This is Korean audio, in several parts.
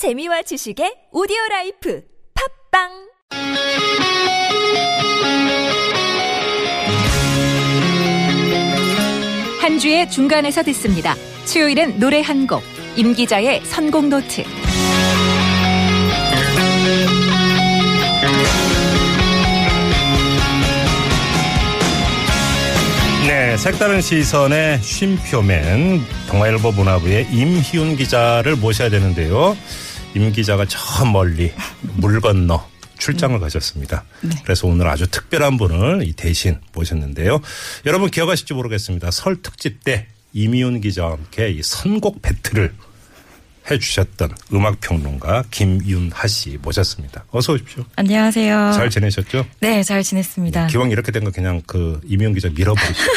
재미와 지식의 오디오 라이프 팟빵 한 주의 중간에서 듣습니다. 수요일은 노래 한 곡, 임 기자의 선곡 노트. 네, 색다른 시선의 쉼표맨 동아일보 문화부의 임희훈 기자를 모셔야 되는데요. 임 기자가 저 멀리 물 건너 출장을 가셨습니다. 그래서 오늘 아주 특별한 분을 이 대신 모셨는데요. 여러분 기억하실지 모르겠습니다. 설 특집 때 임희훈 기자와 함께 이 선곡 배틀을 해주셨던 음악평론가 김윤하 씨 모셨습니다. 어서 오십시오. 안녕하세요. 잘 지내셨죠? 네, 잘 지냈습니다. 기왕 이렇게 된 거 그냥 그 임희훈 기자 밀어버리시고.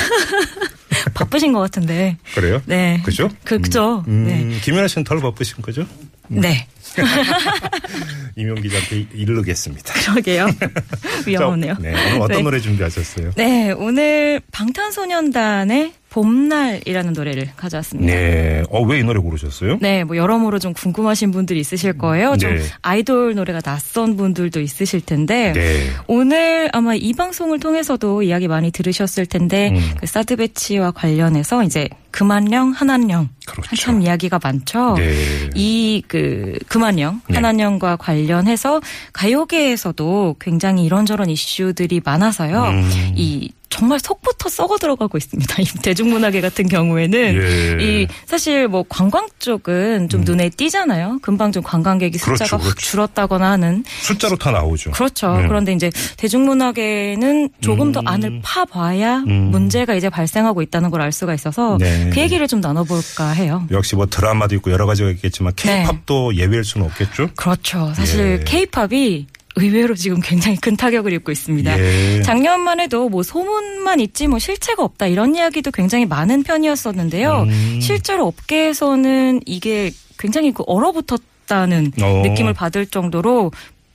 바쁘신 것 같은데. 그래요? 네. 그죠? 그, 그죠. 음, 네. 김연아 씨는 덜 바쁘신 거죠? 네. 임용 기자한테 이르겠습니다. 그러게요. 위험하네요. 자, 네, 오늘 어떤 네. 노래 준비하셨어요? 네, 오늘 방탄소년단의 봄날이라는 노래를 가져왔습니다. 네. 어, 왜 이 노래 고르셨어요? 네, 뭐 여러모로 좀 궁금하신 분들이 있으실 거예요. 좀 네. 아이돌 노래가 낯선 분들도 있으실 텐데 네. 오늘 아마 이 방송을 통해서도 이야기 많이 들으셨을 텐데 음. 그 사드 배치와 관련해서 이제 그만령 한한령 그렇죠. 한참 이야기가 많죠. 네. 이그 그만령 네. 한한령과 관련해서 가요계에서도 굉장히 이런저런 이슈들이 많아서요. 음. 이 정말 속부터 썩어 들어가고 있습니다. 이 대중문화계 같은 경우에는 예. 이 사실 뭐 관광 쪽은 좀 눈에 띄잖아요. 금방 좀 관광객이 숫자가 음. 그렇죠, 확 그렇죠. 줄었다거나 하는 숫자로 다 나오죠. 그렇죠. 네. 그런데 이제 대중문화계는 조금 더 음. 안을 파봐야 음. 문제가 이제 발생하고 있다는 걸 알 수가 있어서 네. 그 얘기를 좀 나눠볼까 해요. 역시 뭐 드라마도 있고 여러 가지가 있겠지만 네. 케이팝도 예외일 수는 없겠죠? 그렇죠. 사실 예. 케이팝이 의외로 지금 굉장히 큰 타격을 입고 있습니다. 예. 작년만 해도 뭐 소문만 있지 뭐 실체가 없다 이런 이야기도 굉장히 많은 편이었었는데요. 음. 실제로 업계에서는 이게 굉장히 그 얼어붙었 다는 어. 느낌을 받을 정도로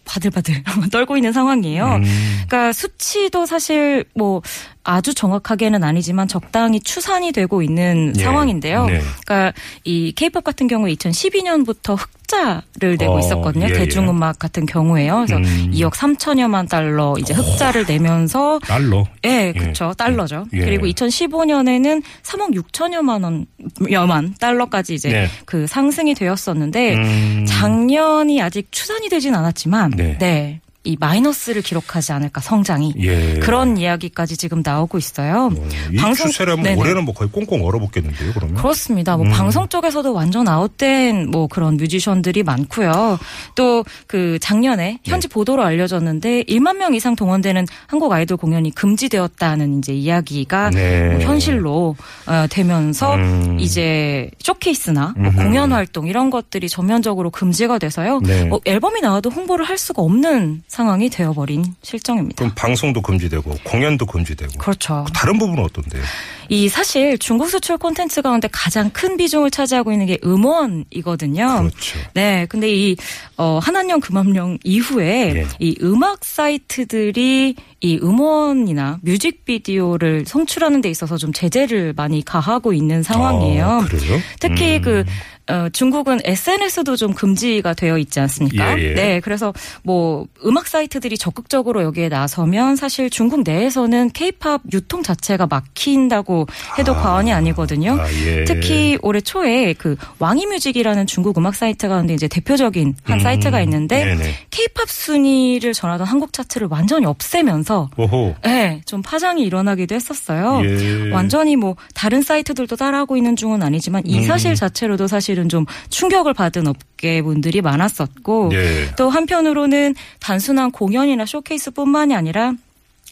바들바들 떨고 있는 상황이에요. 음. 그러니까 수치도 사실 뭐 아주 정확하게는 아니지만 적당히 추산이 되고 있는 예. 상황인데요. 네. 그러니까 이 케이팝 같은 경우에 2012년부터 흑자를 내고 어, 있었거든요. 예, 예. 대중음악 같은 경우에요. 그래서 음. 2억 3천여만 달러 이제 흑자를 내면서 달러. 예, 그렇죠. 달러죠. 예. 그리고 2015년에는 3억 6천여만 원, 여만 달러까지 이제 네. 그 상승이 되었었는데 음. 작년이 아직 추산이 되진 않았지만 네. 네. 이 마이너스를 기록하지 않을까 성장이 예. 그런 이야기까지 지금 나오고 있어요. 어, 이 방송- 추세라면 네네. 올해는 뭐 거의 꽁꽁 얼어붙겠는데요, 그러면? 그렇습니다. 뭐 음. 방송 쪽에서도 완전 아웃된 뭐 그런 뮤지션들이 많고요. 또 그 작년에 현지 네. 보도로 알려졌는데 1만 명 이상 동원되는 한국 아이돌 공연이 금지되었다는 이제 이야기가 네. 뭐 현실로 어, 되면서 음. 이제 쇼케이스나 뭐. 공연 활동 이런 것들이 전면적으로 금지가 돼서요. 네. 뭐 앨범이 나와도 홍보를 할 수가 없는 상황이 되어버린 실정입니다. 그럼 방송도 금지되고 공연도 금지되고. 그렇죠. 다른 부분은 어떤데요? 이 사실 중국 수출 콘텐츠 가운데 가장 큰 비중을 차지하고 있는 게 음원이거든요. 그렇죠. 네, 근데 이 어, 한한령 금암령 이후에 예. 이 음악 사이트들이 이 음원이나 뮤직비디오를 송출하는 데 있어서 좀 제재를 많이 가하고 있는 상황이에요. 아, 그래요? 특히 음. 그 어, 중국은 SNS도 좀 금지가 되어 있지 않습니까? 예, 예. 네, 그래서 뭐 음악 사이트들이 적극적으로 여기에 나서면 사실 중국 내에서는 케이팝 유통 자체가 막힌다고 해도 아. 과언이 아니거든요. 아, 예. 특히 올해 초에 그 왕이 뮤직이라는 중국 음악 사이트 가운데 이제 대표적인 한 음, 사이트가 있는데. 케이팝 순위를 전하던 한국 차트를 완전히 없애면서 오호. 네, 좀 파장이 일어나기도 했었어요. 예. 완전히 뭐 다른 사이트들도 따라하고 있는 중은 아니지만 이 음. 사실 자체로도 사실 은 좀 충격을 받은 업계분들이 많았었고 예. 또 한편으로는 단순한 공연이나 쇼케이스뿐만이 아니라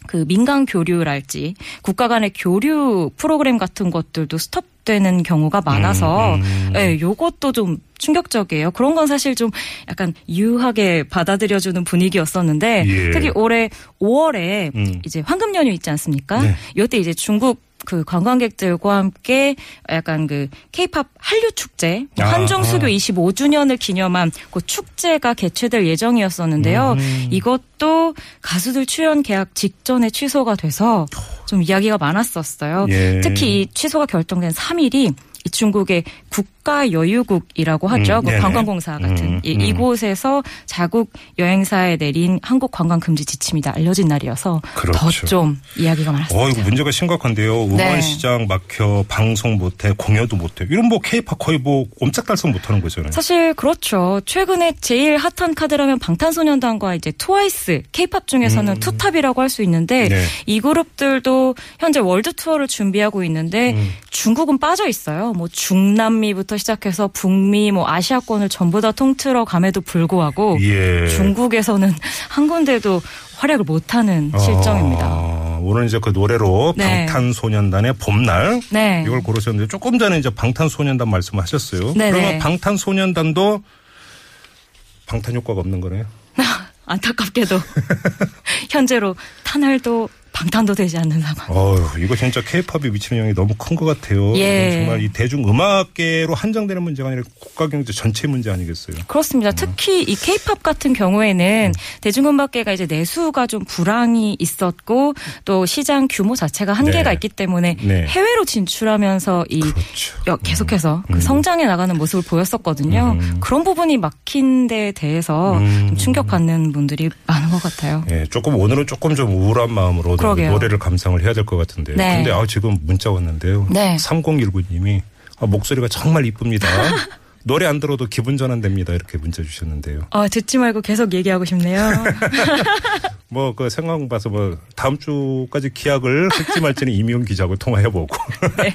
그 민간 교류랄지 국가 간의 교류 프로그램 같은 것들도 스톱되는 경우가 많아서 음, 음. 예, 요것도 좀 충격적이에요. 그런 건 사실 좀 약간 유하게 받아들여주는 분위기였었는데 예. 특히 올해 5월에 음. 이제 황금 연휴 있지 않습니까? 네. 이때 이제 중국 그 관광객들과 함께 약간 그 케이팝 한류 축제 뭐 아, 한중 수교 아. 25주년을 기념한 그 축제가 개최될 예정이었었는데요. 음. 이것도 가수들 출연 계약 직전에 취소가 돼서 좀 이야기가 많았었어요. 예. 특히 이 취소가 결정된 3일이 이 중국의 국 국가 여유국이라고 하죠. 음, 그. 관광공사 같은 음, 이- 음. 이곳에서 자국 여행사에 내린 한국 관광 금지 지침이 다 알려진 날이어서 그렇죠. 더 좀 이야기가 많았습니다. 어, 이거 문제가 심각한데요. 음원 네. 시장 막혀, 방송 못해, 공연도 못해. 이런 뭐 케이팝 거의 뭐 옴짝달싹 못하는 거잖아요. 사실 그렇죠. 최근에 제일 핫한 카드라면 방탄소년단과 이제 트와이스, 케이팝 중에서는 투톱이라고 할 수 있는데 음. 네. 이 그룹들도 현재 월드 투어를 준비하고 있는데 음. 중국은 빠져 있어요. 뭐 중남미 부터 시작해서 북미, 뭐 아시아권을 전부 다 통틀어 감에도 불구하고 예. 중국에서는 한 군데도 활약을 못하는 실정입니다. 아, 오늘 이제 그 노래로 네. 방탄소년단의 봄날 네. 이걸 고르셨는데 조금 전에 이제 방탄소년단 말씀하셨어요. 네네. 그러면 방탄소년단도 방탄 효과가 없는 거네요. 안타깝게도 현재로 탄알도 방탄도 되지 않는 상황. 어휴, 이거 진짜 케이팝이 미치는 영향이 너무 큰 것 같아요. 예. 정말 이 대중 음악계로 한정되는 문제가 아니라 국가 경제 전체 문제 아니겠어요. 그렇습니다. 특히 이 케이팝 같은 경우에는 대중음악계가 이제 내수가 좀 불황이 있었고 또 시장 규모 자체가 한계가 네. 있기 때문에 네. 해외로 진출하면서 이 그렇죠. 여- 계속해서 그 성장해 나가는 모습을 보였었거든요. 음. 그런 부분이 막힌 데 대해서 음. 좀 충격받는 분들이 많은 것 같아요. 예, 조금 오늘은 조금 좀 우울한 마음으로 그러게요. 노래를 감상을 해야 될 것 같은데. 네. 근데 아 지금 문자 왔는데요. 네. 3019님이 아, 목소리가 정말 이쁩니다. 노래 안 들어도 기분 전환됩니다. 이렇게 문자 주셨는데요. 아, 듣지 말고 계속 얘기하고 싶네요. 뭐 그 생각 봐서 뭐 다음 주까지 기약을 할지 말지는 이미용 기자하고 통화해보고. 네.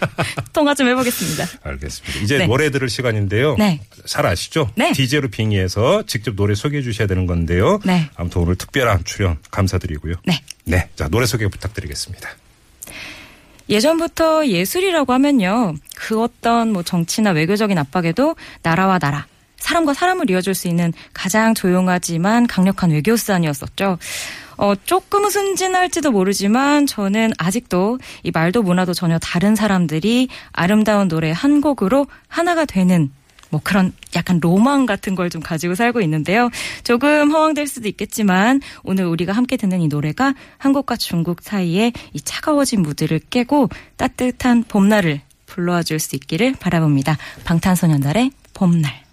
통화 좀 해보겠습니다. 알겠습니다. 이제 네. 노래 들을 시간인데요. 네. 잘 아시죠? 네. DJ로 빙의해서 직접 노래 소개해 주셔야 되는 건데요. 네. 아무튼 오늘 특별한 출연 감사드리고요. 네. 네. 자, 노래 소개 부탁드리겠습니다. 예전부터 예술이라고 하면요. 그 어떤 뭐 정치나 외교적인 압박에도 나라와 나라, 사람과 사람을 이어줄 수 있는 가장 조용하지만 강력한 외교 수단이었었죠. 어, 조금은 순진할지도 모르지만 저는 아직도 이 말도 문화도 전혀 다른 사람들이 아름다운 노래 한 곡으로 하나가 되는 뭐 그런 약간 로망 같은 걸 좀 가지고 살고 있는데요. 조금 허황될 수도 있겠지만 오늘 우리가 함께 듣는 이 노래가 한국과 중국 사이의 이 차가워진 무드를 깨고 따뜻한 봄날을 불러와 줄 수 있기를 바라봅니다. 방탄소년단의 봄날.